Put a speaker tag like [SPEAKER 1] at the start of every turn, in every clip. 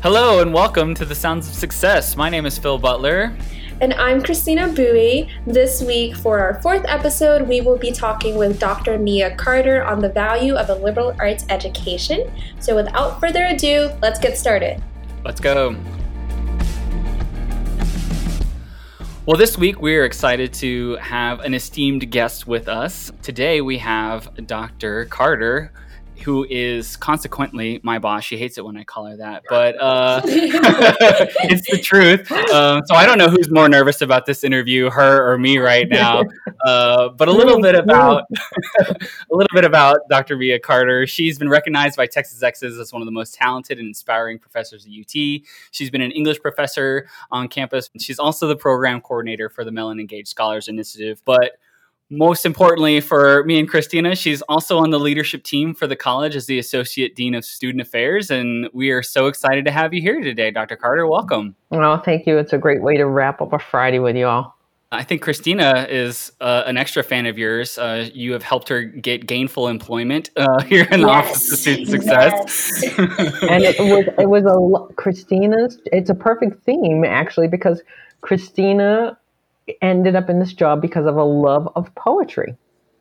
[SPEAKER 1] Hello and welcome to the Sounds of Success. My name is Phil Butler.
[SPEAKER 2] And I'm Christina Bowie. This week, for our fourth episode, we will be talking with Dr. Mia Carter on the value of a liberal arts education. So, without further ado, let's get started.
[SPEAKER 1] Let's go. Well, this week we are excited to have an esteemed guest with us. Today we have Dr. Carter, who is consequently my boss. She hates it when I call her that, but uh, it's the truth. Um, so I don't know who's more nervous about this interview, her or me, right now. Uh, but a little bit about a little bit about Dr. Mia Carter. She's been recognized by Texas Exes as one of the most talented and inspiring professors at UT. She's been an English professor on campus. She's also the program coordinator for the Mellon Engaged Scholars Initiative. But most importantly for me and Christina, she's also on the leadership team for the college as the Associate Dean of Student Affairs. And we are so excited to have you here today, Dr. Carter. Welcome.
[SPEAKER 3] Well, thank you. It's a great way to wrap up a Friday with you all.
[SPEAKER 1] I think Christina is uh, an extra fan of yours. Uh, you have helped her get gainful employment uh, here in the yes. Office of Student Success.
[SPEAKER 3] Yes. and it was it was a Christina's. It's a perfect theme actually because Christina ended up in this job because of a love of poetry.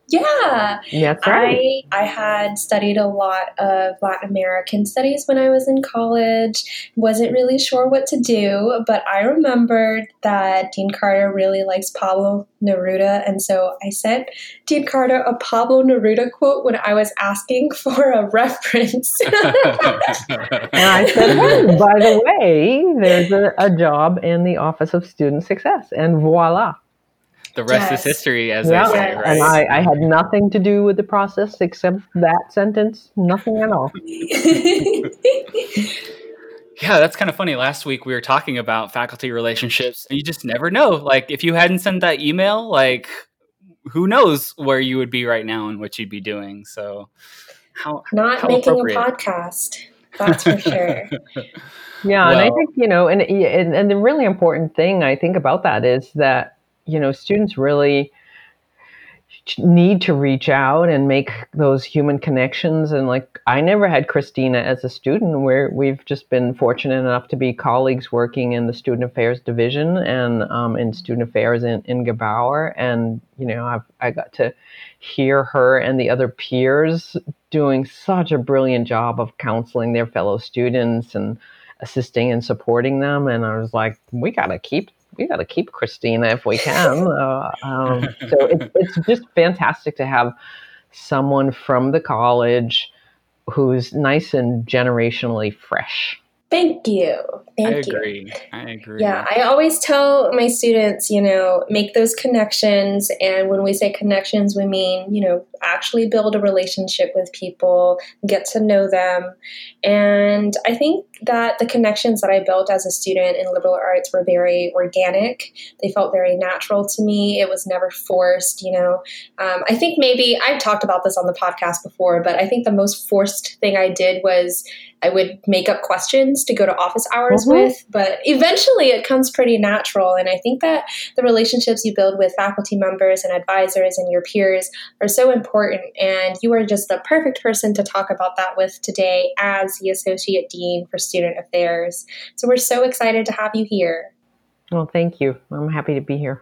[SPEAKER 2] Yeah.
[SPEAKER 3] That's right.
[SPEAKER 2] I, I had studied a lot of Latin American studies when I was in college. Wasn't really sure what to do, but I remembered that Dean Carter really likes Pablo Neruda. And so I sent Dean Carter a Pablo Neruda quote when I was asking for a reference. and
[SPEAKER 3] I said, hey, by the way, there's a, a job in the Office of Student Success. And voila
[SPEAKER 1] the rest yes. is history, as yeah. they say, right?
[SPEAKER 3] And I, I, had nothing to do with the process except that sentence, nothing at all.
[SPEAKER 1] yeah, that's kind of funny. Last week we were talking about faculty relationships, and you just never know. Like, if you hadn't sent that email, like, who knows where you would be right now and what you'd be doing. So,
[SPEAKER 2] how not how making a podcast. That's for sure.
[SPEAKER 3] Yeah, well, and I think you know, and, and and the really important thing I think about that is that you know, students really need to reach out and make those human connections and like i never had christina as a student where we've just been fortunate enough to be colleagues working in the student affairs division and um, in student affairs in, in Gebauer. and you know I've, i got to hear her and the other peers doing such a brilliant job of counseling their fellow students and assisting and supporting them and i was like we got to keep we got to keep Christina if we can. Uh, um, so it, it's just fantastic to have someone from the college who's nice and generationally fresh.
[SPEAKER 2] Thank you. Thank
[SPEAKER 1] I
[SPEAKER 2] you.
[SPEAKER 1] agree. I agree.
[SPEAKER 2] Yeah, I always tell my students, you know, make those connections. And when we say connections, we mean, you know, actually build a relationship with people, get to know them. And I think that the connections that I built as a student in liberal arts were very organic. They felt very natural to me. It was never forced, you know. Um, I think maybe I've talked about this on the podcast before, but I think the most forced thing I did was I would make up questions to go to office hours mm-hmm. with, but eventually it comes pretty natural. And I think that the relationships you build with faculty members and advisors and your peers are so important. And you are just the perfect person to talk about that with today as the Associate Dean for Student Affairs. So we're so excited to have you here.
[SPEAKER 3] Well, thank you. I'm happy to be here.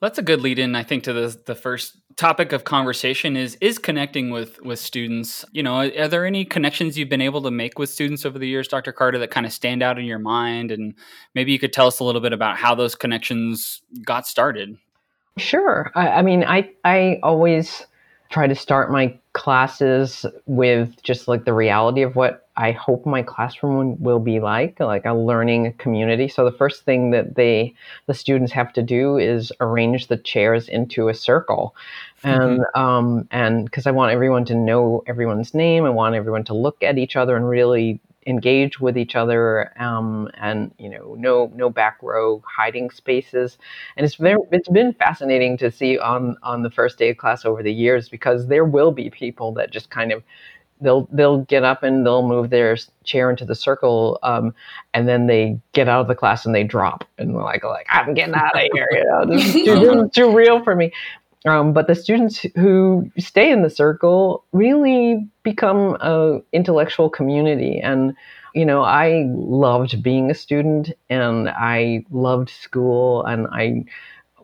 [SPEAKER 1] That's a good lead in, I think, to the the first topic of conversation is is connecting with with students. You know, are there any connections you've been able to make with students over the years, Dr. Carter, that kind of stand out in your mind? And maybe you could tell us a little bit about how those connections got started.
[SPEAKER 3] Sure. I, I mean, I I always try to start my classes with just like the reality of what I hope my classroom will be like, like a learning community. So the first thing that they, the students have to do is arrange the chairs into a circle, and mm-hmm. um, and because I want everyone to know everyone's name, I want everyone to look at each other and really engage with each other, um, and you know, no no back row hiding spaces. And it's very, it's been fascinating to see on on the first day of class over the years because there will be people that just kind of they'll they'll get up and they'll move their chair into the circle um, and then they get out of the class and they drop and we're like like i'm getting out of here you know this is too, this is too real for me um, but the students who stay in the circle really become a intellectual community and you know, I loved being a student and I loved school and I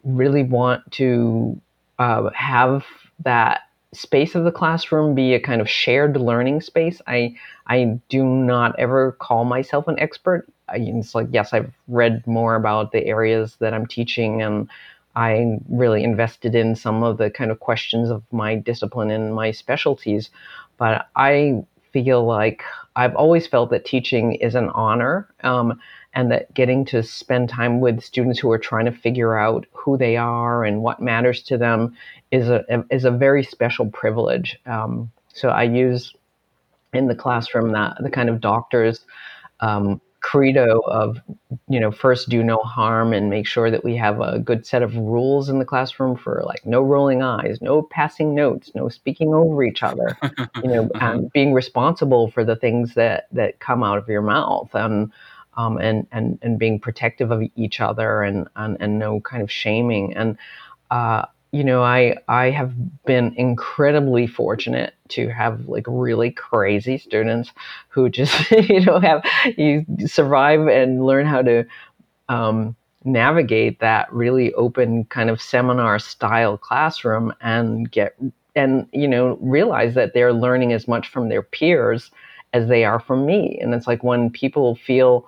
[SPEAKER 3] really want to uh, have that space of the classroom be a kind of shared learning space. I I do not ever call myself an expert. I, It's like yes, I've read more about the areas that I'm teaching, and I really invested in some of the kind of questions of my discipline and my specialties. But I feel like I've always felt that teaching is an honor. Um, and that getting to spend time with students who are trying to figure out who they are and what matters to them is a is a very special privilege. Um, so I use in the classroom that the kind of doctor's um, credo of you know first do no harm and make sure that we have a good set of rules in the classroom for like no rolling eyes no passing notes no speaking over each other you know uh-huh. being responsible for the things that that come out of your mouth and um, and and and being protective of each other and and, and no kind of shaming and uh, you know I I have been incredibly fortunate to have like really crazy students who just you know have you survive and learn how to um, navigate that really open kind of seminar style classroom and get and you know realize that they're learning as much from their peers as they are from me. And it's like when people feel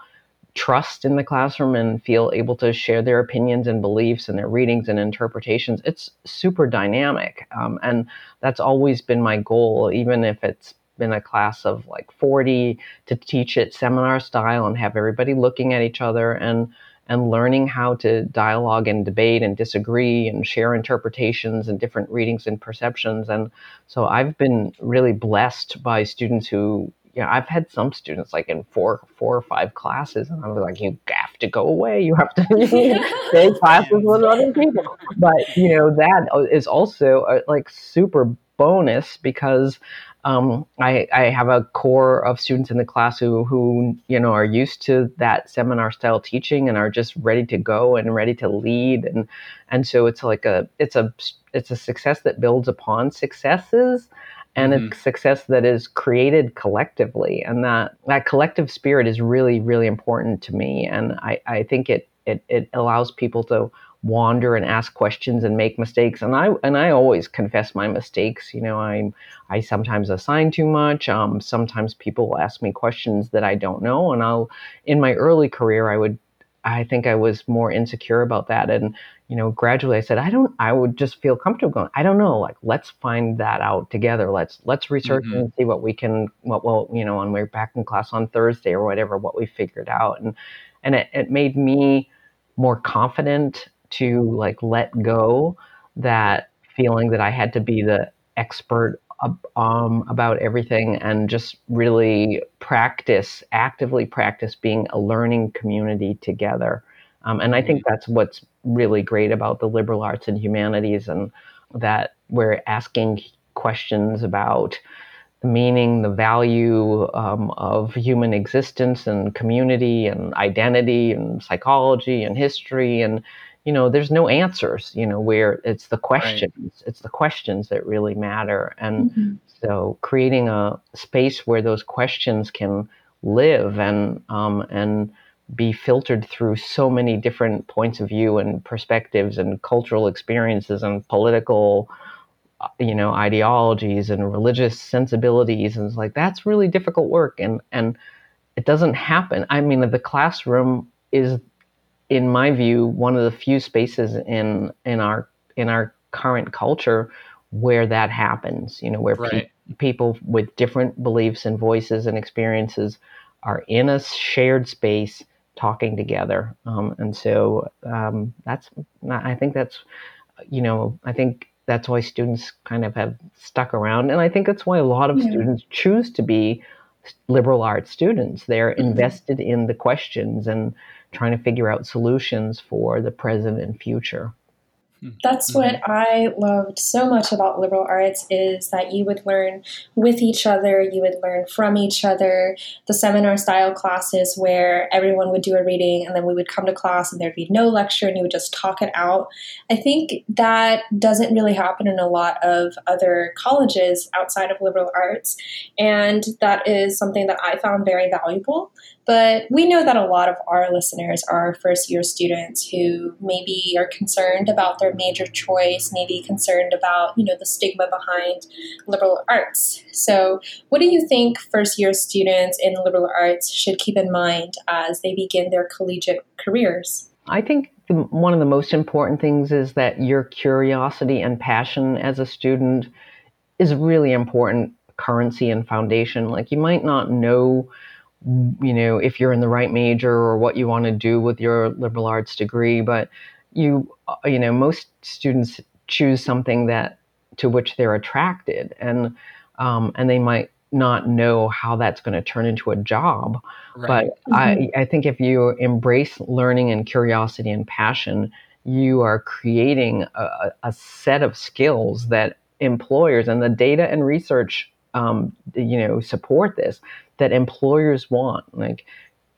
[SPEAKER 3] trust in the classroom and feel able to share their opinions and beliefs and their readings and interpretations, it's super dynamic. Um, and that's always been my goal, even if it's been a class of like 40 to teach it seminar style and have everybody looking at each other and and learning how to dialogue and debate and disagree and share interpretations and different readings and perceptions and so I've been really blessed by students who you know, I've had some students like in four, four or five classes, and I was like, "You have to go away. You have to take classes with other people." But you know, that is also a, like super bonus because um, I, I have a core of students in the class who, who you know are used to that seminar style teaching and are just ready to go and ready to lead and and so it's like a it's a it's a success that builds upon successes and mm-hmm. a success that is created collectively. And that that collective spirit is really really important to me. And i, I think it, it it allows people to wander and ask questions and make mistakes. And i and i always confess my mistakes. You know i i sometimes assign too much. Um, sometimes people will ask me questions that i don't know. And i'll in my early career i would i think i was more insecure about that and you know, gradually I said, I don't, I would just feel comfortable going, I don't know, like, let's find that out together. Let's, let's research mm-hmm. and see what we can, what, well, you know, when we're back in class on Thursday or whatever, what we figured out. And, and it, it made me more confident to like let go that feeling that I had to be the expert um, about everything and just really practice, actively practice being a learning community together. Um, and I think mm-hmm. that's what's really great about the liberal arts and humanities, and that we're asking questions about the meaning, the value um, of human existence and community and identity and psychology and history. And, you know, there's no answers, you know, where it's the questions, right. it's the questions that really matter. And mm-hmm. so creating a space where those questions can live and, um, and, be filtered through so many different points of view and perspectives and cultural experiences and political uh, you know ideologies and religious sensibilities and it's like that's really difficult work and and it doesn't happen i mean the classroom is in my view one of the few spaces in in our in our current culture where that happens you know where right. pe- people with different beliefs and voices and experiences are in a shared space talking together. Um, and so um, that's, I think that's, you know, I think that's why students kind of have stuck around. And I think that's why a lot of yeah. students choose to be liberal arts students. They're mm-hmm. invested in the questions and trying to figure out solutions for the present and future.
[SPEAKER 2] That's mm-hmm. what I loved so much about liberal arts is that you would learn with each other, you would learn from each other. The seminar style classes where everyone would do a reading and then we would come to class and there'd be no lecture and you would just talk it out. I think that doesn't really happen in a lot of other colleges outside of liberal arts. And that is something that I found very valuable. But we know that a lot of our listeners are first year students who maybe are concerned about their major choice, maybe concerned about, you know, the stigma behind liberal arts. So, what do you think first year students in liberal arts should keep in mind as they begin their collegiate careers?
[SPEAKER 3] I think one of the most important things is that your curiosity and passion as a student is really important currency and foundation. Like you might not know you know, if you're in the right major or what you want to do with your liberal arts degree. But you, uh, you know, most students choose something that to which they're attracted, and um, and they might not know how that's going to turn into a job. Right. But mm-hmm. I, I think if you embrace learning and curiosity and passion, you are creating a, a set of skills that employers and the data and research um, you know support this that employers want, like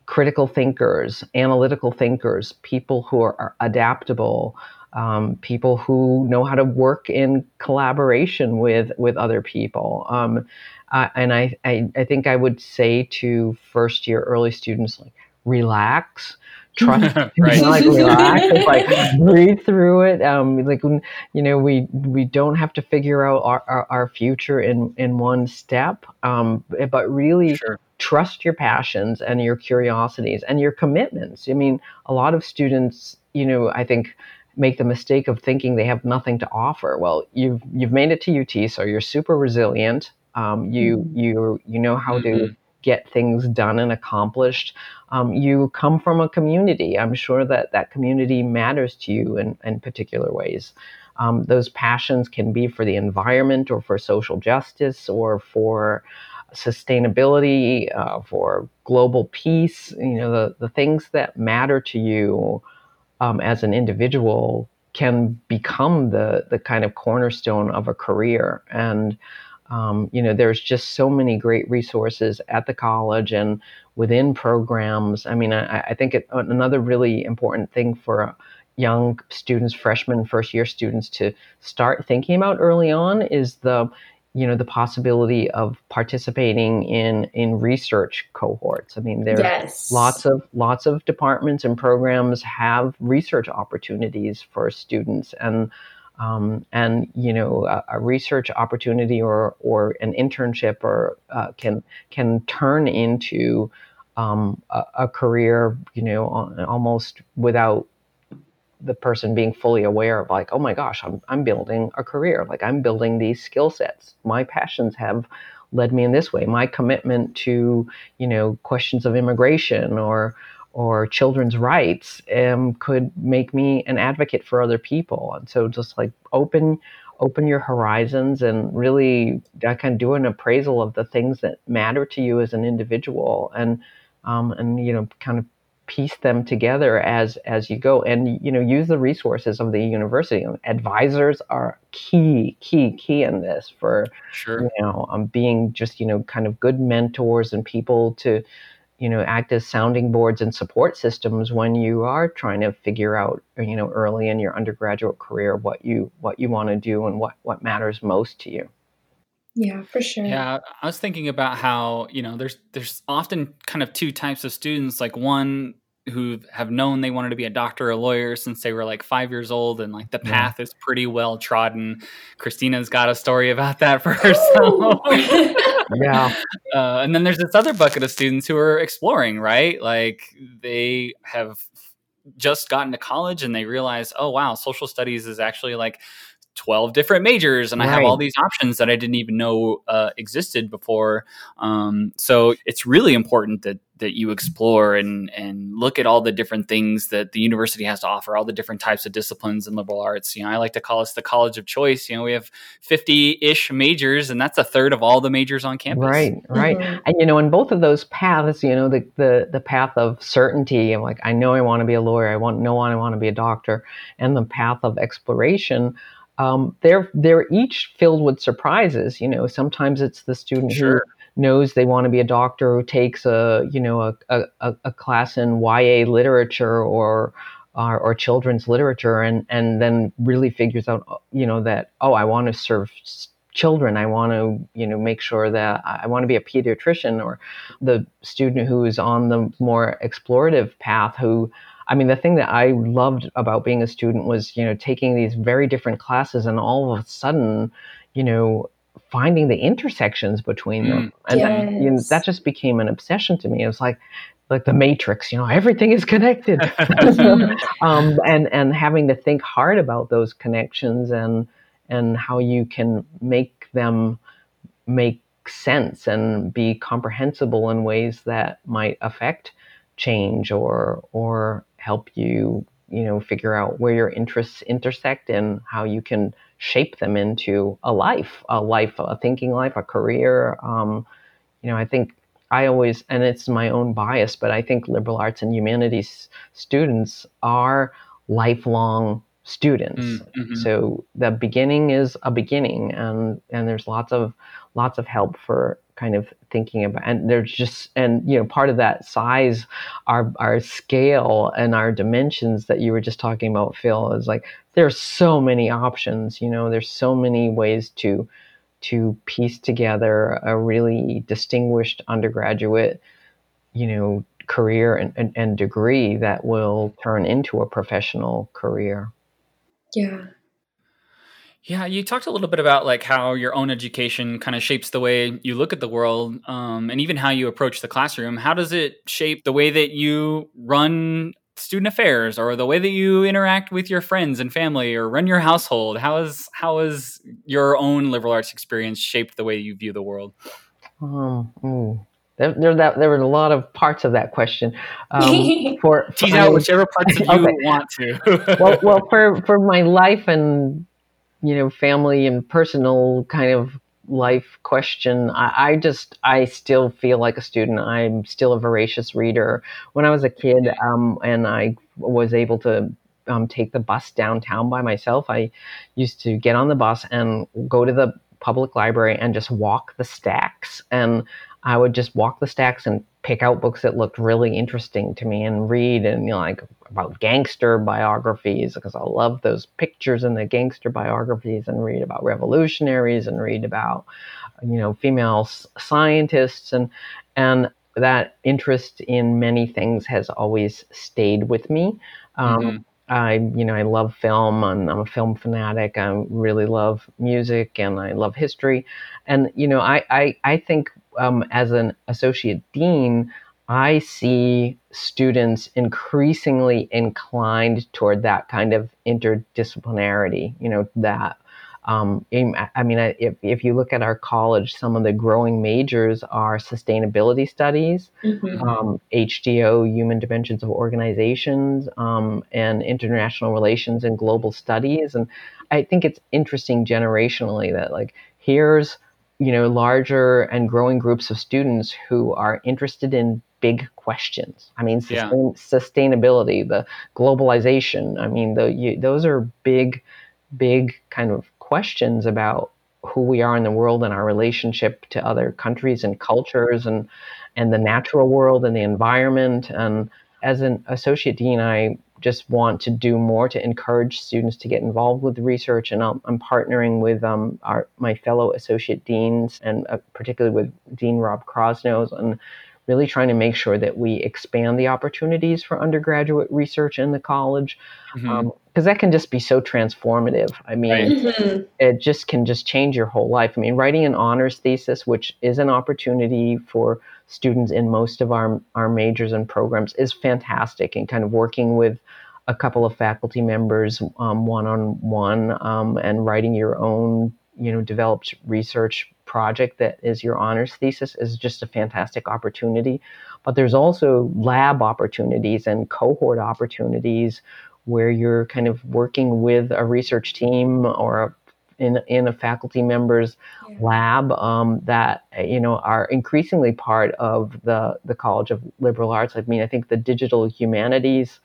[SPEAKER 3] critical thinkers, analytical thinkers, people who are, adaptable, um, people who know how to work in collaboration with with other people. Um, uh, and I, I, I think I would say to first year early students like relax trust right. like relax like breathe through it um like you know we we don't have to figure out our, our, our future in in one step um but really sure. trust your passions and your curiosities and your commitments i mean a lot of students you know i think make the mistake of thinking they have nothing to offer well you've you've made it to ut so you're super resilient um, you mm-hmm. you you know how mm-hmm. to get things done and accomplished. Um, you come from a community. I'm sure that that community matters to you in, in particular ways. Um, those passions can be for the environment or for social justice or for sustainability, uh, for global peace. You know, the, the things that matter to you um, as an individual can become the, the kind of cornerstone of a career. And um, you know, there's just so many great resources at the college and within programs. I mean, I, I think it, another really important thing for young students, freshmen, first year students to start thinking about early on is the you know the possibility of participating in in research cohorts i mean there's yes. lots of lots of departments and programs have research opportunities for students and um, and you know a, a, research opportunity or or an internship or uh, can can turn into um, a, a, career you know almost without the person being fully aware of like oh my gosh I'm, I'm building a career. Like i'm building these skill sets. My passions have led me in this way. My commitment to you know questions of immigration or or children's rights um, could make me an advocate for other people. And so just like open open your horizons and really I kind of do an appraisal of the things that matter to you as an individual and um, and you know kind of piece them together as as you go. And you know use the resources of the university. Advisors are key key key in this for
[SPEAKER 1] sure.
[SPEAKER 3] you know um, being just you know kind of good mentors and people to you know act as sounding boards and support systems when you are trying to figure out you know early in your undergraduate career what you what you want to do and what what matters most to you.
[SPEAKER 2] Yeah for sure.
[SPEAKER 1] Yeah i was thinking about how you know there's there's often kind of two types of students like one who have known they wanted to be a doctor or a lawyer since they were like five years old and like the path yeah. is pretty well trodden christina's got a story about that for herself
[SPEAKER 3] yeah
[SPEAKER 1] uh, and then there's this other bucket of students who are exploring right like they have just gotten to college and they realize oh wow social studies is actually like 12 different majors and right. I have all these options that I didn't even know uh, existed before. Um, so it's really important that that you explore and and look at all the different things that the university has to offer, all the different types of disciplines in liberal arts. You know, I like to call us the college of choice. You know, we have fifty ish majors, and that's a third of all the majors on campus.
[SPEAKER 3] Right, right. Mm-hmm. And you know, in both of those paths, you know, the the the path of certainty, I'm like, I know I want to be a lawyer. I want know I want to be a doctor, and the path of exploration um, they're they're each filled with surprises. You know, sometimes it's the student sure. who knows they want to be a doctor who takes a you know a, a, a class in YA literature or, or or, children's literature and and then really figures out you know that oh I want to serve children. I want to you know make sure that I want to be a pediatrician or the student who is on the more explorative path who I mean, the thing that I loved about being a student was, you know, taking these very different classes and all of a sudden, you know, finding the intersections between mm. them. And yes. that, you know, that just became an obsession to me. It was like, like the matrix, you know, everything is connected. um, and, and having to think hard about those connections and, and how you can make them make sense and be comprehensible in ways that might affect change or or help you, you know, figure out where your interests intersect and how you can shape them into a life, a life, a thinking life, a career. Um, you know, I think I always, and it's my own bias, but I think liberal arts and humanities students are lifelong students. Mm, mm-hmm. So the beginning is a beginning, and and there's lots of lots of help for kind of thinking about and there's just and you know part of that size our our scale and our dimensions that you were just talking about phil is like there's so many options you know there's so many ways to to piece together a really distinguished undergraduate you know career and, and, and degree that will turn into a professional career
[SPEAKER 2] yeah
[SPEAKER 1] yeah, you talked a little bit about like how your own education kind of shapes the way you look at the world, um, and even how you approach the classroom. How does it shape the way that you run student affairs, or the way that you interact with your friends and family, or run your household? How is how has your own liberal arts experience shaped the way you view the world?
[SPEAKER 3] Um, There, there, that, there were a lot of parts of that question. Um,
[SPEAKER 1] for, tease out whichever parts you okay. want to.
[SPEAKER 3] well, well, for for my life and you know, family and personal kind of life question. I, I, just, I still feel like a student. I'm still a voracious reader. When I was a kid, um, and I was able to um, take the bus downtown by myself, I used to get on the bus and go to the public library and just walk the stacks. And I would just walk the stacks and pick out books that looked really interesting to me and read and you know like about gangster biographies because I love those pictures in the gangster biographies and read about revolutionaries and read about you know female scientists and and that interest in many things has always stayed with me. Um, mm-hmm. I, you know, I love film. and I'm a film fanatic. I really love music and I love history. And you know, I, I, I think um, as an associate dean, I see students increasingly inclined toward that kind of interdisciplinarity. You know that. Um, I mean, if, if you look at our college, some of the growing majors are sustainability studies, mm-hmm. um, HDO, human dimensions of organizations, um, and international relations and global studies. And I think it's interesting generationally that, like, here's you know larger and growing groups of students who are interested in big questions. I mean sustain, yeah. sustainability the globalization. I mean the, you, those are big big kind of questions about who we are in the world and our relationship to other countries and cultures and and the natural world and the environment. And as an associate dean i just want to do more to encourage students to get involved with research. And I'm, I'm partnering with um, our, my fellow associate deans and uh, particularly with Dean Rob Crosnoe and really trying to make sure that we expand the opportunities for undergraduate research in the college because mm-hmm. um, that can just be so transformative i mean right. mm-hmm. it just can just change your whole life i mean writing an honors thesis which is an opportunity for students in most of our, our majors and programs is fantastic and kind of working with a couple of faculty members one on one and writing your own you know developed research project that is your honors thesis is just a fantastic opportunity. But there's also lab opportunities and cohort opportunities where you're kind of working with a research team or a in in a faculty member's yeah. lab um, that you know are increasingly part of the the College of Liberal Arts. I mean, I think the digital humanities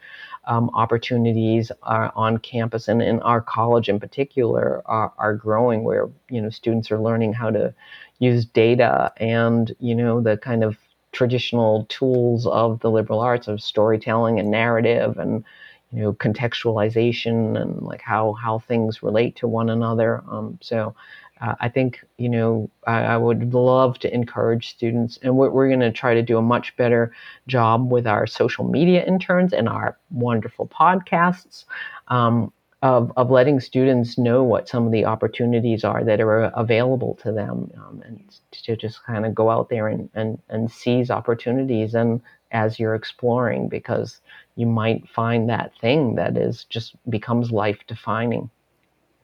[SPEAKER 3] um, opportunities are on campus and in our college in particular are, are growing, where you know students are learning how to use data and you know the kind of traditional tools of the liberal arts of storytelling and narrative and you know contextualization and like how how things relate to one another. Um, so uh, i think you know I, I, would love to encourage students and we're, we're going to try to do a much better job with our social media interns and our wonderful podcasts um, of, of letting students know what some of the opportunities are that are available to them um, and to just kind of go out there and, and, and seize opportunities and as you're exploring because you might find that thing that is just becomes life defining.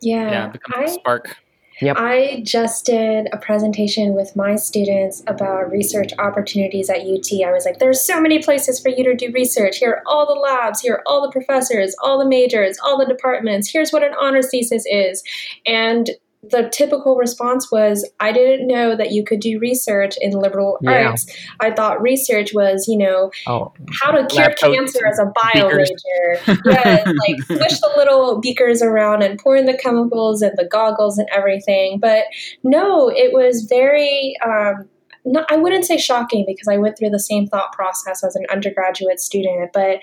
[SPEAKER 2] Yeah.
[SPEAKER 1] Yeah, becomes I, a spark.
[SPEAKER 2] Yep. I just did a presentation with my students about research opportunities at UT. I was like, there's so many places for you to do research. Here are all the labs, here are all the professors, all the majors, all the departments. Here's what an honors thesis is. And the typical response was, I didn't know that you could do research in liberal yeah. arts. I thought research was, you know, oh, how to cure cancer as a bio beakers. major. yeah, like swish the little beakers around and pour in the chemicals and the goggles and everything. But no, it was very. Um, not, I wouldn't say shocking because I went through the same thought process as an undergraduate student, but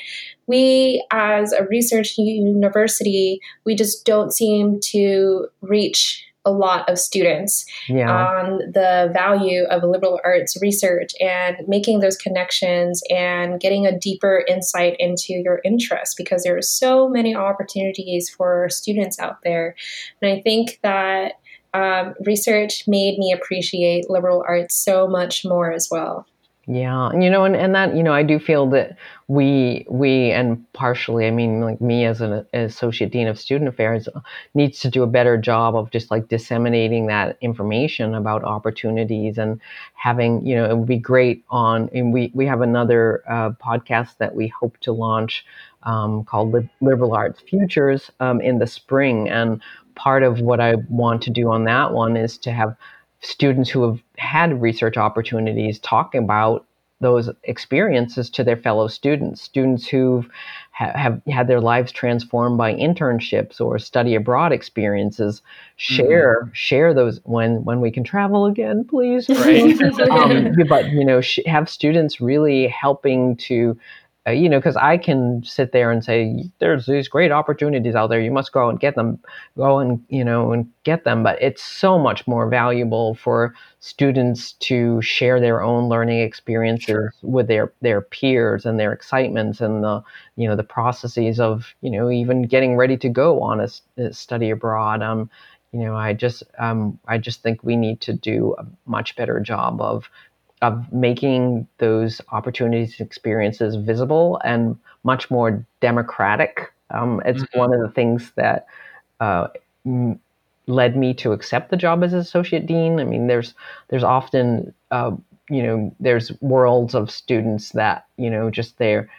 [SPEAKER 2] we as a research university, we just don't seem to reach a lot of students yeah. on the value of liberal arts research and making those connections and getting a deeper insight into your interests because there are so many opportunities for students out there. And I think that um, research made me appreciate liberal arts so much more as well.
[SPEAKER 3] Yeah, and you know, and, and that you know, I do feel that we we and partially, I mean, like me as an associate dean of student affairs needs to do a better job of just like disseminating that information about opportunities and having you know, it would be great on. And we we have another uh, podcast that we hope to launch um, called Liberal Arts Futures um, in the spring, and part of what I want to do on that one is to have students who have had research opportunities talk about those experiences to their fellow students, students who ha- have had their lives transformed by internships or study abroad experiences. Share mm-hmm. share those when when we can travel again, please. Right. um, but you know, sh- have students really helping to uh, you know, because I can sit there and say, there's these great opportunities out there. You must go and get them, go and, you know, and get them. But it's so much more valuable for students to share their own learning experiences sure. with their, their peers and their excitements and the, you know, the processes of, you know, even getting ready to go on a, a study abroad. Um, you know, I just, um, I just think we need to do a much better job of of making those opportunities and experiences visible and much more democratic. Um, it's mm-hmm. one of the things that uh, m- led me to accept the job as associate dean. I mean, there's there's often uh, you know there's worlds of students that you know just they're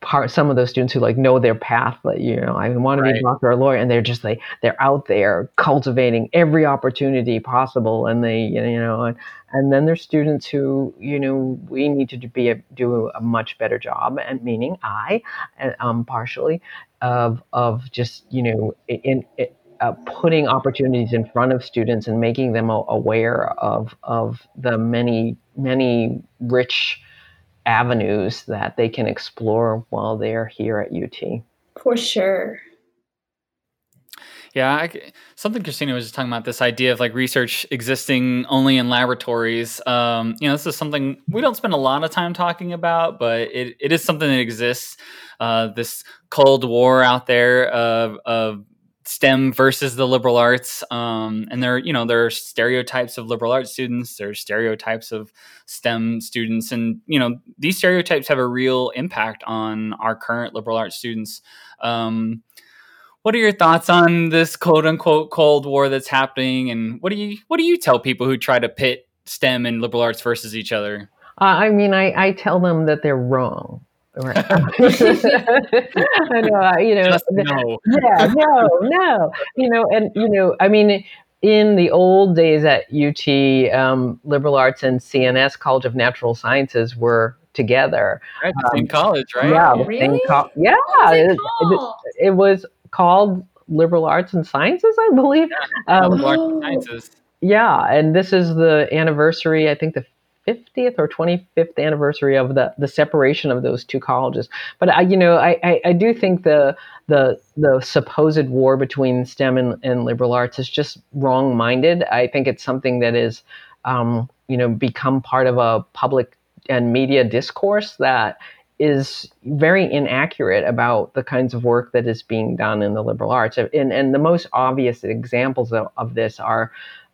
[SPEAKER 3] part some of those students who like know their path that you know I want to right. be a doctor or a lawyer and they're just like they're out there cultivating every opportunity possible and they you know and, and then there's students who you know we need to be a, do a much better job and meaning I um partially of of just you know in, in uh, putting opportunities in front of students and making them aware of of the many many rich avenues that they can explore while they're here at UT.
[SPEAKER 2] For sure.
[SPEAKER 1] Yeah, I, something Christina was just talking about this idea of like research existing only in laboratories. Um, you know, this is something we don't spend a lot of time talking about, but it, it is something that exists. Uh, this Cold War out there of, of STEM versus the liberal arts. Um, and there, you know, there are stereotypes of liberal arts students. There are stereotypes of STEM students, and you know, these stereotypes have a real impact on our current liberal arts students. Um, what are your thoughts on this quote unquote cold war that's happening, and what do you what do you tell people who try to pit STEM and liberal arts versus each other?
[SPEAKER 3] I mean, I, I tell them that they're wrong. Right. I know, you know,
[SPEAKER 1] no.
[SPEAKER 3] yeah, no, no, you know, and you know, I mean, in the old days at UT, um, liberal arts and CNS College of Natural Sciences were together.
[SPEAKER 1] Right, the same um, college, right?
[SPEAKER 3] Yeah,
[SPEAKER 2] really?
[SPEAKER 3] Co- yeah. It, it, it, was called liberal arts and sciences, I believe.
[SPEAKER 1] Yeah, um, liberal arts and sciences.
[SPEAKER 3] Yeah, and this is the anniversary. I think the 50th or 25th anniversary of the, the separation of those two colleges. But I, you know, I, I, I do think the the the supposed war between STEM and, and liberal arts is just wrong minded. I think it's something that is, um, you know, become part of a public and media discourse that is very inaccurate about the kinds of work that is being done in the liberal arts. And, and the most obvious examples of, of this are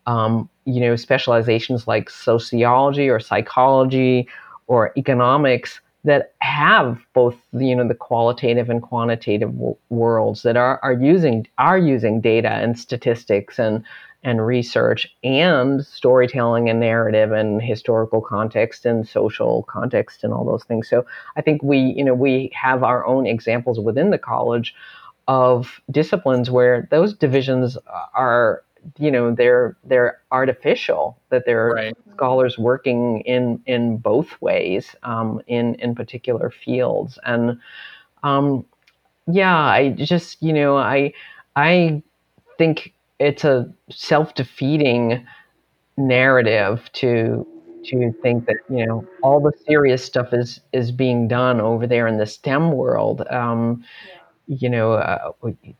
[SPEAKER 3] um, you know, specializations like sociology or psychology or economics that have both you know the qualitative and quantitative w- worlds that are, are using are using data and statistics and and research and storytelling and narrative and historical context and social context and all those things. So i think we you know we have our own examples within the college of disciplines where those divisions are you know they're they're artificial that there are right. scholars working in in both ways um, in in particular fields and um, yeah i just you know i i think it's a self-defeating narrative to to think that you know all the serious stuff is is being done over there in the STEM world. Um, yeah you know uh,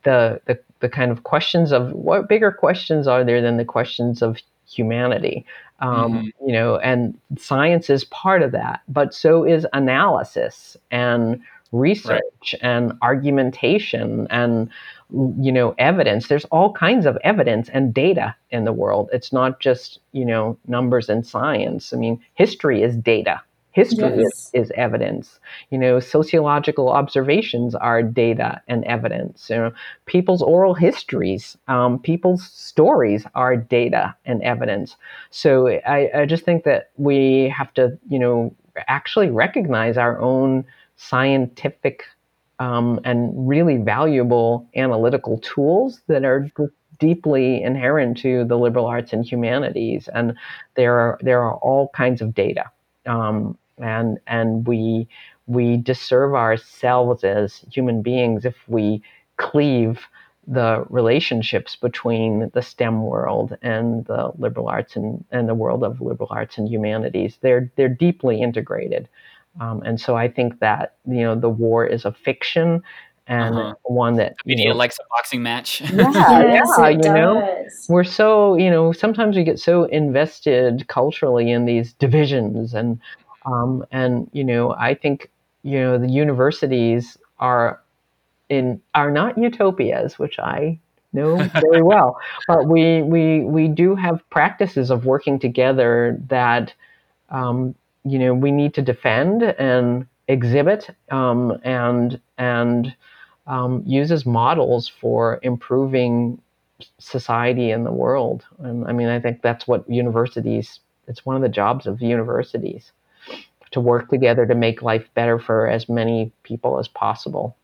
[SPEAKER 3] the, the the kind of questions of what bigger questions are there than the questions of humanity? Um, mm-hmm. you know and science is part of that but so is analysis and research right. and argumentation and you know evidence. There's all kinds of evidence and data in the world. It's not just you know numbers and science. I mean history is data History yes. is, is, evidence. You know, sociological observations are data and evidence. You know, people's oral histories, um, people's stories are data and evidence. So I, I just think that we have to, you know, actually recognize our own scientific um, and really valuable analytical tools that are deeply inherent to the liberal arts and humanities. And there are there are all kinds of data um, and and we we disserve ourselves as human beings if we cleave the relationships between the STEM world and the liberal arts and, and the world of liberal arts and humanities. They're they're deeply integrated, um, and so I think that you know the war is a fiction and uh-huh. one that
[SPEAKER 1] you know, likes a boxing match.
[SPEAKER 3] Yeah, yes, yeah, you does. know, we're so you know sometimes we get so invested culturally in these divisions and um, and you know, I think you know the universities are in are not utopias, which I know very well. But we we we do have practices of working together that um, you know we need to defend and exhibit um, and and um, use as models for improving society in the world. And I mean, I think that's what universities. It's one of the jobs of universities to work together to make life better for as many people as possible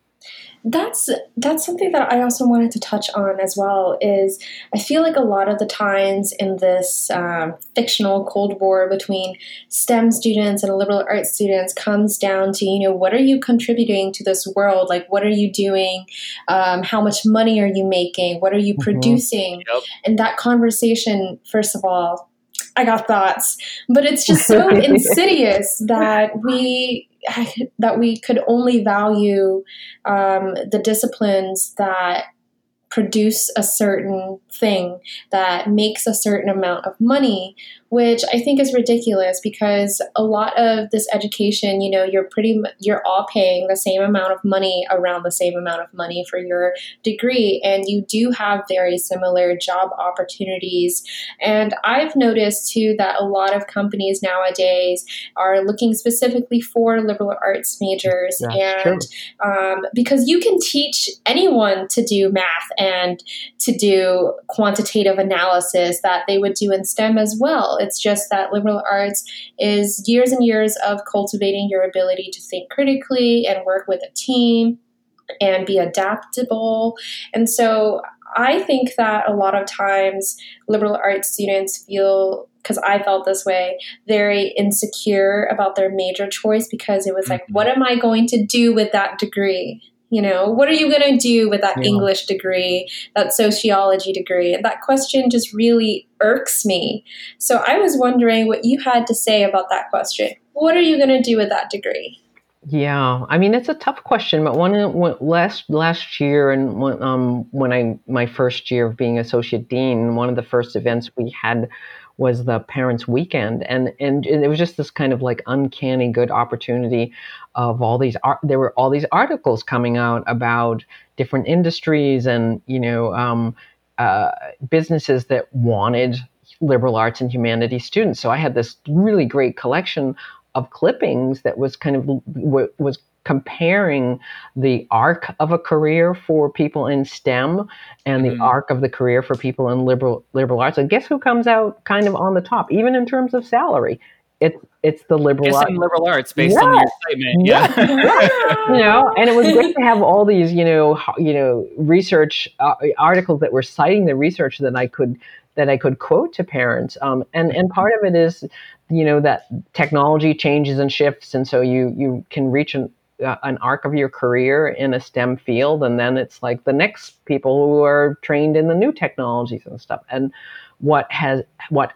[SPEAKER 2] that's that's something that I also wanted to touch on as well. Is I feel like a lot of the times in this um, fictional Cold War between STEM students and liberal arts students comes down to you know what are you contributing to this world? Like what are you doing? Um, how much money are you making? What are you mm-hmm. producing? Yep. And that conversation, first of all, I got thoughts, but it's just so insidious that we that we could only value um, the disciplines that produce a certain thing that makes a certain amount of money which I think is ridiculous because a lot of this education, you know, you're pretty, you're all paying the same amount of money around the same amount of money for your degree, and you do have very similar job opportunities. And I've noticed too that a lot of companies nowadays are looking specifically for liberal arts majors, and um, because you can teach anyone to do math and to do quantitative analysis that they would do in STEM as well It's just that liberal arts is years and years of cultivating your ability to think critically and work with a team and be adaptable. And so I think that a lot of times liberal arts students feel because I felt this way, very insecure about their major choice because it was like, mm-hmm. what am I going to do with that degree? You know, what are you going to do with that yeah. English degree, that sociology degree? And that question just really irks me. So I was wondering what you had to say about that question. What are you going to do with that degree?
[SPEAKER 3] Yeah, I mean it's a tough question, but one last last year and when, um, when I my first year of being associate dean, one of the first events we had was the parents' weekend, and and it was just this kind of like uncanny good opportunity of all these art. There were all these articles coming out about different industries and you know um, uh, businesses that wanted liberal arts and humanities students. So I had this really great collection of clippings that was kind of was comparing the arc of a career for people in STEM and the mm-hmm. arc of the career for people in liberal liberal arts. And guess who comes out kind of on the top, even in terms of salary? It's it's the liberal
[SPEAKER 1] arts. liberal arts based on your statement. Yeah.
[SPEAKER 3] you know, and it was great to have all these, you know, you know, research uh, articles that were citing the research that I could that I could quote to parents. Um, and and part of it is, you know, that technology changes and shifts, and so you you can reach an uh, an arc of your career in a STEM field, and then it's like the next people who are trained in the new technologies and stuff. And what has what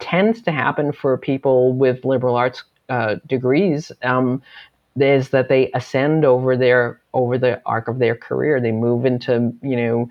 [SPEAKER 3] tends to happen for people with liberal arts uh, degrees um, is that they ascend over their over the arc of their career. They move into you know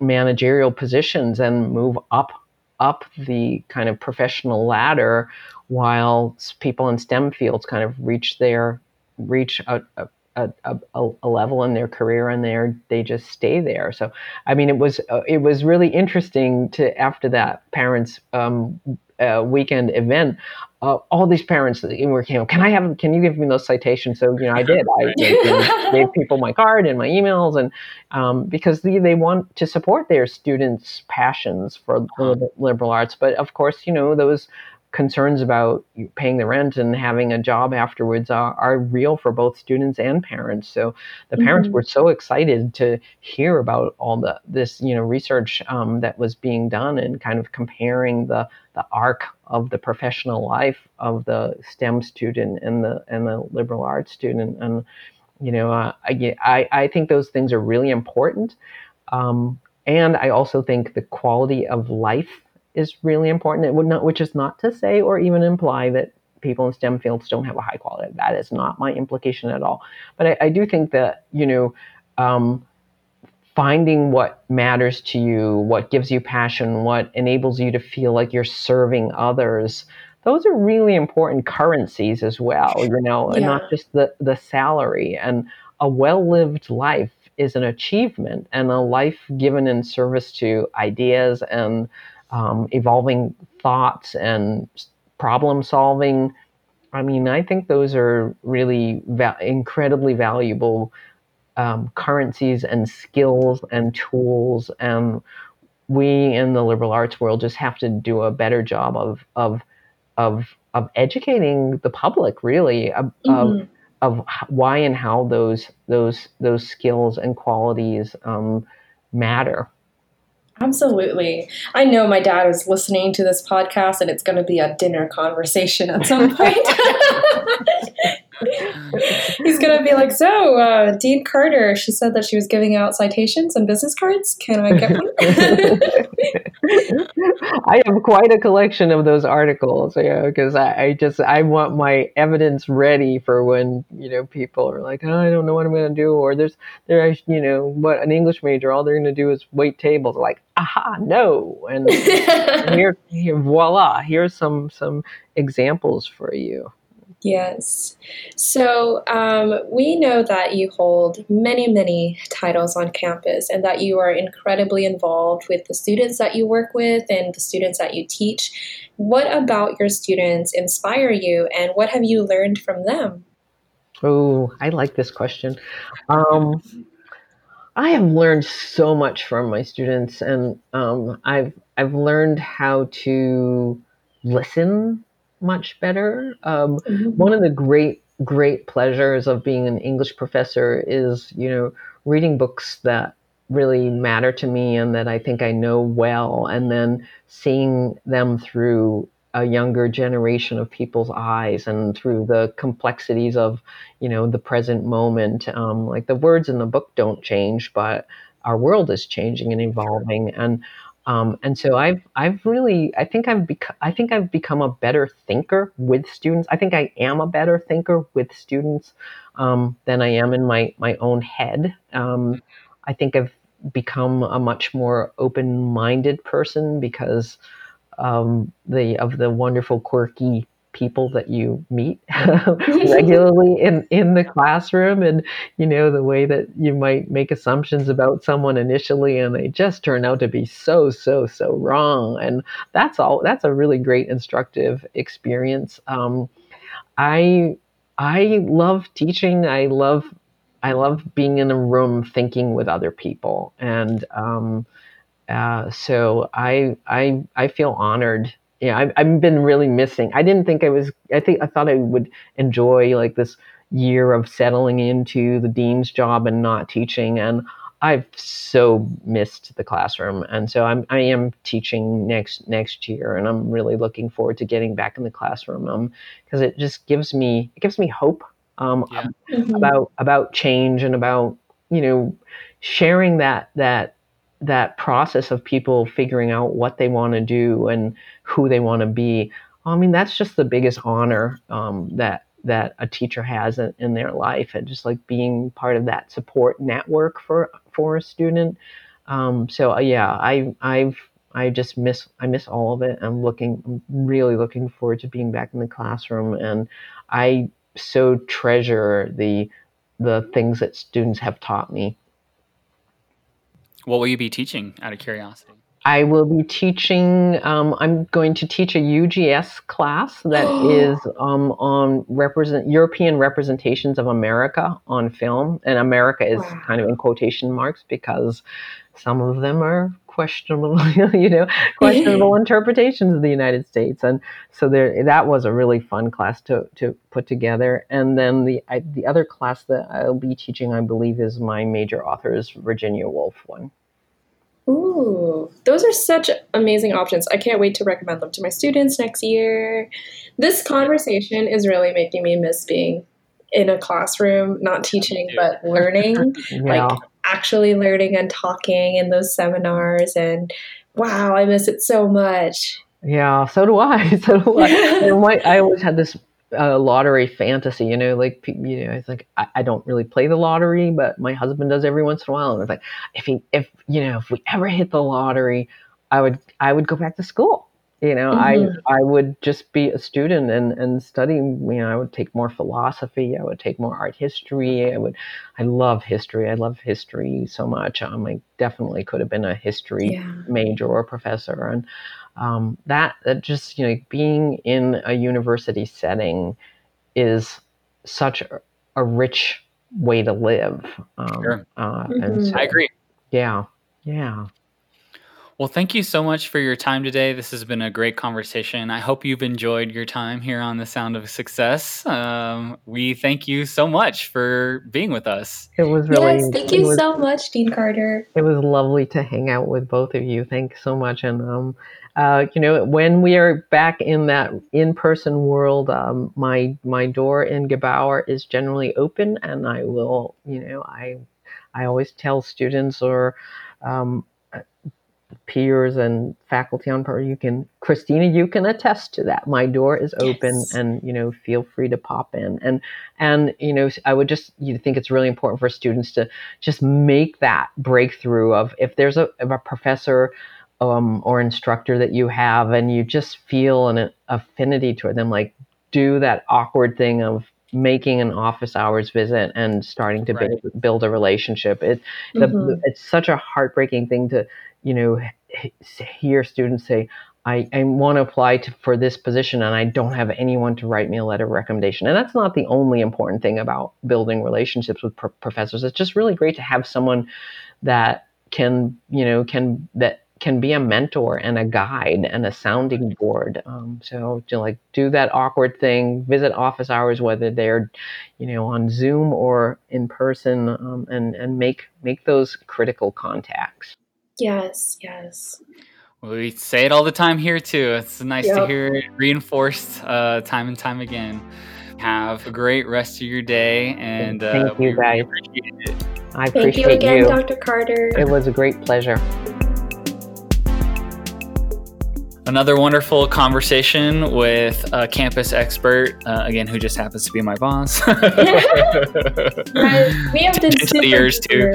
[SPEAKER 3] managerial positions and move up up the kind of professional ladder while people in STEM fields kind of reach their reach a, a a, a, a, level in their career and they they just stay there. So I mean, it was uh, it was really interesting to after that parents um, uh, weekend event. Uh, all these parents were, you know, can I have, can you give me those citations? So, you know, I did. I gave, gave people my card and my emails, and um, because they, they want to support their students' passions for the liberal arts. But of course, you know, those concerns about paying the rent and having a job afterwards are, are real for both students and parents. So the parents mm-hmm. were so excited to hear about all the this you know research um, that was being done and kind of comparing the the arc of the professional life of the STEM student and the and the liberal arts student. And you know, uh, I, I think those things are really important. Um, and I also think the quality of life is really important. It would not, which is not to say or even imply that people in STEM fields don't have a high quality. That is not my implication at all. But I, I do think that you know, um, finding what matters to you, what gives you passion, what enables you to feel like you're serving others. Those are really important currencies as well, you know, yeah. and not just the, the salary. And a well lived life is an achievement, and a life given in service to ideas and um, evolving thoughts and problem solving. I mean, I think those are really va- incredibly valuable um, currencies and skills and tools. And we in the liberal arts world just have to do a better job of of of of educating the public, really, of, mm-hmm. of, of why and how those those those skills and qualities um, matter.
[SPEAKER 2] Absolutely. I know my dad is listening to this podcast and it's going to be a dinner conversation at some point. He's going to be like, So, uh, Dean Carter, she said that she was giving out citations and business cards. Can I get one?
[SPEAKER 3] I have quite a collection of those articles, yeah, because I, I, just, I want my evidence ready for when, you know, people are like, oh, I don't know what I'm going to do. Or there's, there, you know, what an English major, all they're going to do is wait tables. Like, aha, no. And, and here, here, voila, here's some, some examples for you.
[SPEAKER 2] Yes. So um, we know that you hold many, many titles on campus and that you are incredibly involved with the students that you work with and the students that you teach. What about your students inspire you and what have you learned from them?
[SPEAKER 3] Oh, I like this question. Um, I have learned so much from my students, and um, I've I've learned how to listen much better. Um, mm-hmm. One of the great great pleasures of being an English professor is you know reading books that really matter to me and that I think I know well, and then seeing them through a younger generation of people's eyes and through the complexities of you know the present moment um, like the words in the book don't change but our world is changing and evolving and um, and so I've I've really I think I've become I think I've become a better thinker with students. I think I am a better thinker with students um, than I am in my my own head. Um, I think I've become a much more open minded person because um, the of the wonderful quirky people that you meet regularly in in the classroom and you know the way that you might make assumptions about someone initially and they just turn out to be so so so wrong. And that's all that's a really great instructive experience. Um, i i love teaching. I love i love being in a room thinking with other people. And um, uh, so I I I feel honored. Yeah, I've, I've been really missing. I didn't think I was. I think I thought I would enjoy like this year of settling into the dean's job and not teaching, and I've so missed the classroom. And so I'm I am teaching next next year, and I'm really looking forward to getting back in the classroom. Um, because it just gives me it gives me hope. Um, yeah. mm-hmm. about about change and about you know sharing that that that process of people figuring out what they want to do and who they want to be. I mean, that's just the biggest honor um, that that a teacher has in, in, their life, and just like being part of that support network for for a student. Um, so uh, yeah, I I've I just miss I miss all of it. I'm looking I'm really looking forward to being back in the classroom, and I so treasure the the things that students have taught me.
[SPEAKER 1] What will you be teaching out of curiosity?
[SPEAKER 3] I will be teaching, um, I'm going to teach a UGS class that is um, on represent European representations of America on film. And America is wow. kind of in quotation marks because some of them are questionable, you know, questionable interpretations of the United States. And so there, that was a really fun class to, to put together. And then the, I, the other class that I'll be teaching, I believe, is my major authors, Virginia Woolf one.
[SPEAKER 2] Ooh, those are such amazing options. I can't wait to recommend them to my students next year. This conversation is really making me miss being in a classroom, not teaching, but learning. yeah. Like actually learning and talking in those seminars. And wow, I miss it so much.
[SPEAKER 3] Yeah, so do I. So do I. I always had this a lottery fantasy, you know, like you know, it's like I, I, don't really play the lottery, but my husband does every once in a while, and it's like if he, if you know, if we ever hit the lottery, I would, I would go back to school. You know, mm-hmm. I, I would just be a student and and study. You know, I would take more philosophy. I would take more art history. I would, I love history. I love history so much. Um, I definitely could have been a history yeah. major or professor, and um, that that just you know being in a university setting is such a, a rich way to live. Um,
[SPEAKER 1] sure. Uh, mm-hmm. and so, I agree.
[SPEAKER 3] Yeah, yeah.
[SPEAKER 1] Well, thank you so much for your time today. This has been a great conversation. I hope you've enjoyed your time here on The Sound of Success. Um, we thank you so much for being with us.
[SPEAKER 3] It was really.
[SPEAKER 2] Yes, thank you was, so much, Dean Carter.
[SPEAKER 3] It was lovely to hang out with both of you. Thanks so much. And um, uh, you know, when we are back in that in-person world, um, my my door in Gebauer is generally open, and I will, you know, I I always tell students or um, peers and faculty on part, you can, Christina, you can attest to that. My door is open, yes. and you know, feel free to pop in. And and you know, I would just you think it's really important for students to just make that breakthrough of if there's a, a professor um, or instructor that you have and you just feel an affinity toward them, like do that awkward thing of making an office hours visit and starting to right. build, build a relationship. It, mm-hmm. the, it's such a heartbreaking thing to, you know, hear students say, I, I want to apply to, for this position and I don't have anyone to write me a letter of recommendation. And that's not the only important thing about building relationships with professors. It's just really great to have someone that can, you know, can, that can be a mentor and a guide and a sounding board. Um, so to like do that awkward thing, visit office hours, whether they're, you know, on Zoom or in person, um, and and make make those critical contacts.
[SPEAKER 2] Yes, yes.
[SPEAKER 1] We say it all the time here too. It's nice yep. to hear it reinforced uh, time and time again. Have a great rest of your day, and
[SPEAKER 3] uh, thank you guys. Appreciate it. I
[SPEAKER 2] appreciate
[SPEAKER 3] thank you
[SPEAKER 2] again, you. Dr. Carter.
[SPEAKER 3] It was a great pleasure.
[SPEAKER 1] Another wonderful conversation with a campus expert, uh, again, who just happens to be my boss. we
[SPEAKER 2] have been super
[SPEAKER 1] years too.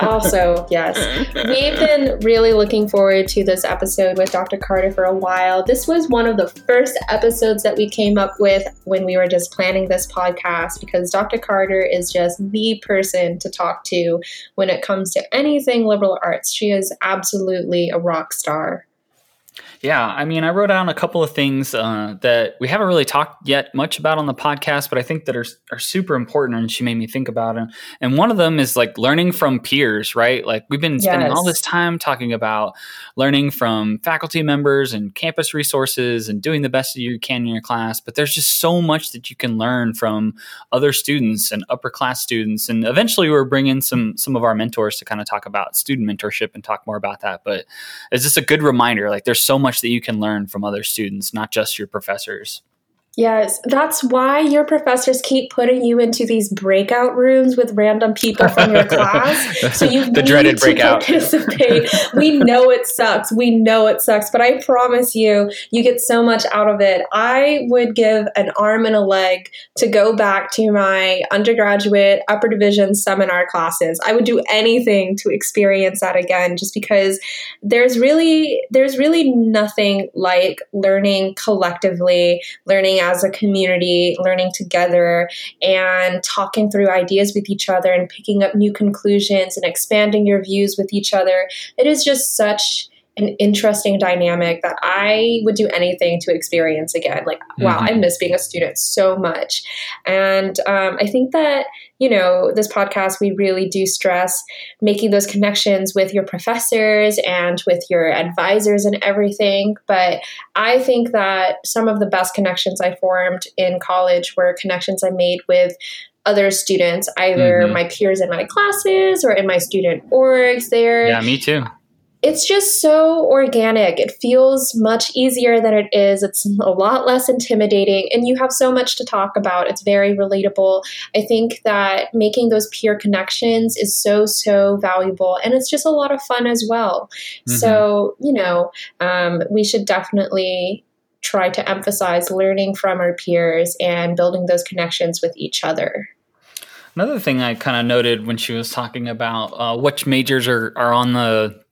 [SPEAKER 2] also, yes, we've been really looking forward to this episode with Dr. Carter for a while. This was one of the first episodes that we came up with when we were just planning this podcast because Dr. Carter is just the person to talk to when it comes to anything liberal arts. She is absolutely a rock star.
[SPEAKER 1] Yeah, I mean, I wrote down a couple of things uh, that we haven't really talked yet much about on the podcast, but I think that are, are super important, and she made me think about it. And one of them is like learning from peers, right? Like we've been spending yes. all this time talking about learning from faculty members and campus resources and doing the best you can in your class, but there's just so much that you can learn from other students and upper class students. And eventually, we're bringing some some of our mentors to kind of talk about student mentorship and talk more about that. But it's just a good reminder, like there's so much that you can learn from other students, not just your professors.
[SPEAKER 2] Yes, that's why your professors keep putting you into these breakout rooms with random people from your class. So you
[SPEAKER 1] the dreaded breakout.
[SPEAKER 2] participate. we know it sucks. We know it sucks, but I promise you, you get so much out of it. I would give an arm and a leg to go back to my undergraduate upper division seminar classes. I would do anything to experience that again, just because there's really there's really nothing like learning collectively, learning as a community, learning together and talking through ideas with each other and picking up new conclusions and expanding your views with each other. It is just such an interesting dynamic that I would do anything to experience again. Like, mm-hmm. wow, I miss being a student so much. And um, I think that, you know, this podcast, we really do stress making those connections with your professors and with your advisors and everything. But I think that some of the best connections I formed in college were connections I made with other students, either mm-hmm. my peers in my classes or in my student orgs there.
[SPEAKER 1] Yeah, me too
[SPEAKER 2] it's just so organic. It feels much easier than it is. It's a lot less intimidating, and you have so much to talk about. It's very relatable. I think that making those peer connections is so, so valuable, and it's just a lot of fun as well. Mm-hmm. So, you know, um, we should definitely try to emphasize learning from our peers and building those connections with each other.
[SPEAKER 1] Another thing I kind of noted when she was talking about uh, which majors are, are on the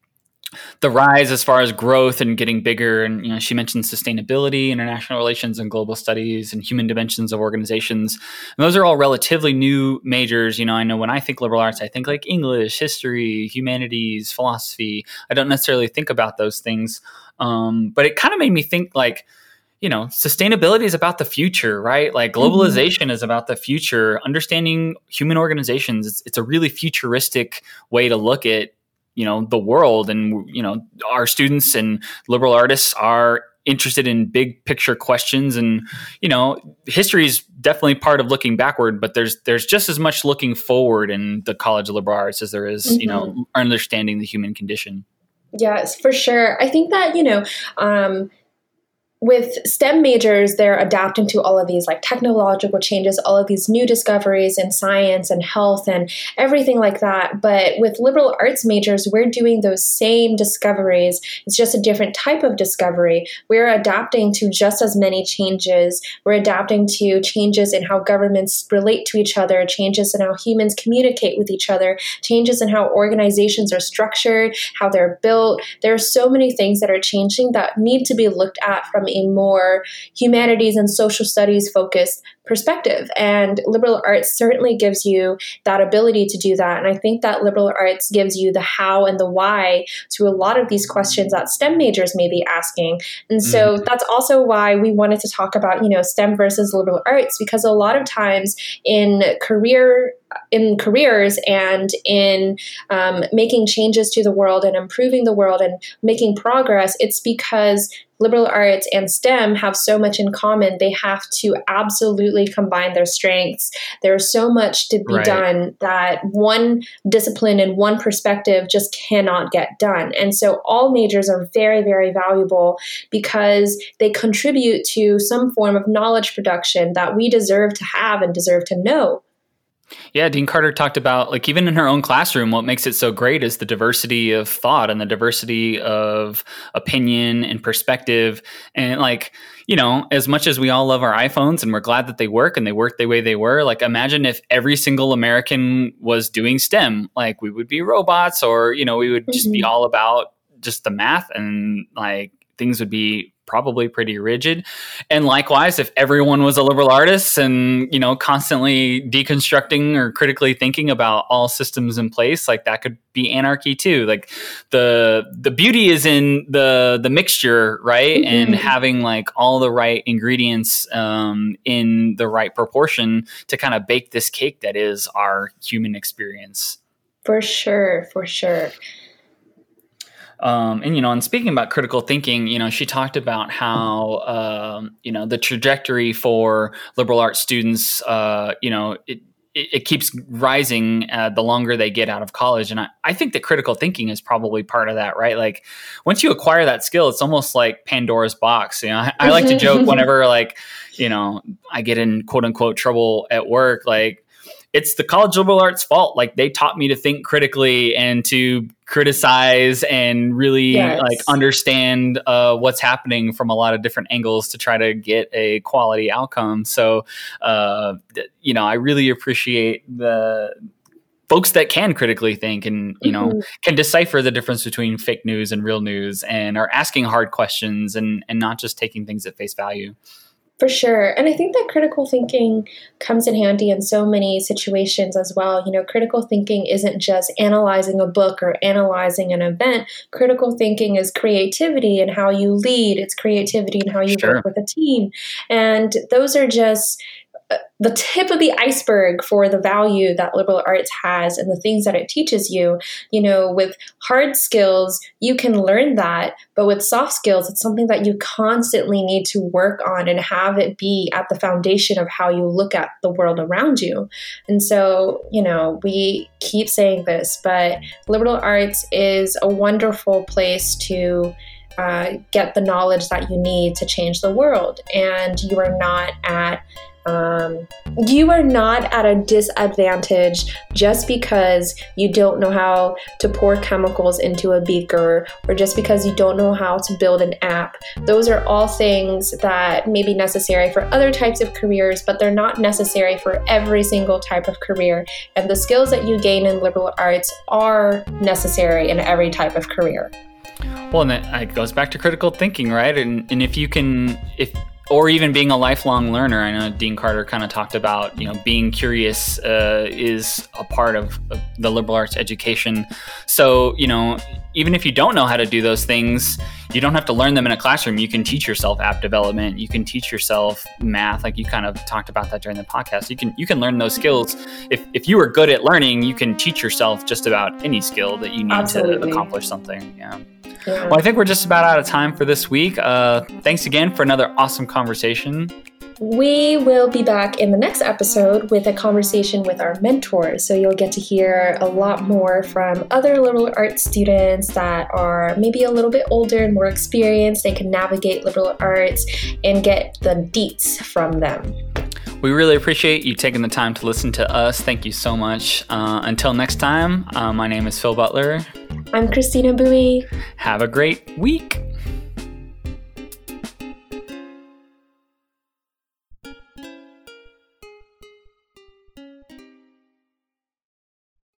[SPEAKER 1] the rise as far as growth and getting bigger. And you know, she mentioned sustainability, international relations, and global studies, and human dimensions of organizations. And those are all relatively new majors. You know, I know when I think liberal arts, I think like English, history, humanities, philosophy. I don't necessarily think about those things, um, but it kind of made me think like you know, sustainability is about the future, right? Like mm-hmm. globalization mm-hmm. is about the future. Understanding human organizations, it's, it's, a really futuristic way to look at you know the world and you know our students and liberal artists are interested in big picture questions and you know history is definitely part of looking backward but there's there's just as much looking forward in the college of liberal arts as there is, mm-hmm. you know mm-hmm. understanding the human condition
[SPEAKER 2] yes for sure i think that you know um with STEM majors, they're adapting to all of these like technological changes, all of these new discoveries in science and health and everything like that. But with liberal arts majors, we're doing those same discoveries. It's just a different type of discovery. We're adapting to just as many changes. We're adapting to changes in how governments relate to each other, changes in how humans communicate with each other, changes in how organizations are structured, how they're built. There are so many things that are changing that need to be looked at from a more humanities and social studies focused perspective. And liberal arts certainly gives you that ability to do that. And I think that liberal arts gives you the how and the why to a lot of these questions that STEM majors may be asking. And so mm. that's also why we wanted to talk about, you know, STEM versus liberal arts, because a lot of times in career in careers and in um, making changes to the world and improving the world and making progress, it's because liberal arts and STEM have so much in common. They have to absolutely combine their strengths. There's so much to be right. done that one discipline and one perspective just cannot get done. And so all majors are very, very valuable because they contribute to some form of knowledge production that we deserve to have and deserve to know.
[SPEAKER 1] Yeah, Dean Carter talked about like even in her own classroom, what makes it so great is the diversity of thought and the diversity of opinion and perspective. And like, you know, as much as we all love our iPhones and we're glad that they work and they work the way they were, like imagine if every single American was doing STEM, like we would be robots or, you know, we would just mm-hmm. be all about just the math and like things would be probably pretty rigid. And likewise, if everyone was a liberal artist and, you know, constantly deconstructing or critically thinking about all systems in place, like that could be anarchy too. Like the the beauty is in the the mixture, right? Mm-hmm. And having like all the right ingredients um, in the right proportion to kind of bake this cake that is our human experience.
[SPEAKER 2] For sure, for sure.
[SPEAKER 1] Um, and you know, and speaking about critical thinking, you know, she talked about how um, you know the trajectory for liberal arts students, uh, you know, it, it, keeps rising uh, the longer they get out of college, and I, I think that critical thinking is probably part of that, right? Like once you acquire that skill, it's almost like Pandora's box. You know, I, I like to joke whenever like you know I get in quote unquote trouble at work, like it's the college liberal arts fault. Like they taught me to think critically and to criticize and really yes. like understand uh, what's happening from a lot of different angles to try to get a quality outcome. So, uh, you know, I really appreciate the folks that can critically think and you know mm-hmm. can decipher the difference between fake news and real news and are asking hard questions and and not just taking things at face value.
[SPEAKER 2] For sure. And I think that critical thinking comes in handy in so many situations as well. You know, critical thinking isn't just analyzing a book or analyzing an event. Critical thinking is creativity and how you lead, it's creativity and how you sure. work with a team. And those are just the tip of the iceberg for the value that liberal arts has and the things that it teaches you. You know, with hard skills, you can learn that, but with soft skills, it's something that you constantly need to work on and have it be at the foundation of how you look at the world around you. And so, you know, we keep saying this, but liberal arts is a wonderful place to. Uh, get the knowledge that you need to change the world, and you are not at um, you are not at a disadvantage just because you don't know how to pour chemicals into a beaker or just because you don't know how to build an app. Those are all things that may be necessary for other types of careers, but they're not necessary for every single type of career. And the skills that you gain in liberal arts are necessary in every type of career.
[SPEAKER 1] Well, and that goes back to critical thinking, right? And, and if you can, if or even being a lifelong learner. I know Dean Carter kind of talked about, you know, being curious uh, is a part of, of, the liberal arts education. So, you know, even if you don't know how to do those things, you don't have to learn them in a classroom. You can teach yourself app development. You can teach yourself math. Like you kind of talked about that during the podcast. You can you can learn those skills. If if you are good at learning, you can teach yourself just about any skill that you need Absolutely. to accomplish something. Yeah. Yeah. Well, I think we're just about out of time for this week. Uh, thanks again for another awesome conversation.
[SPEAKER 2] We will be back in the next episode with a conversation with our mentors. So you'll get to hear a lot more from other liberal arts students that are maybe a little bit older and more experienced. They can navigate liberal arts and get the deets from them.
[SPEAKER 1] We really appreciate you taking the time to listen to us. Thank you so much. Uh, until next time, uh, my name is Phil Butler.
[SPEAKER 2] I'm Christina Bowie.
[SPEAKER 1] Have a great week.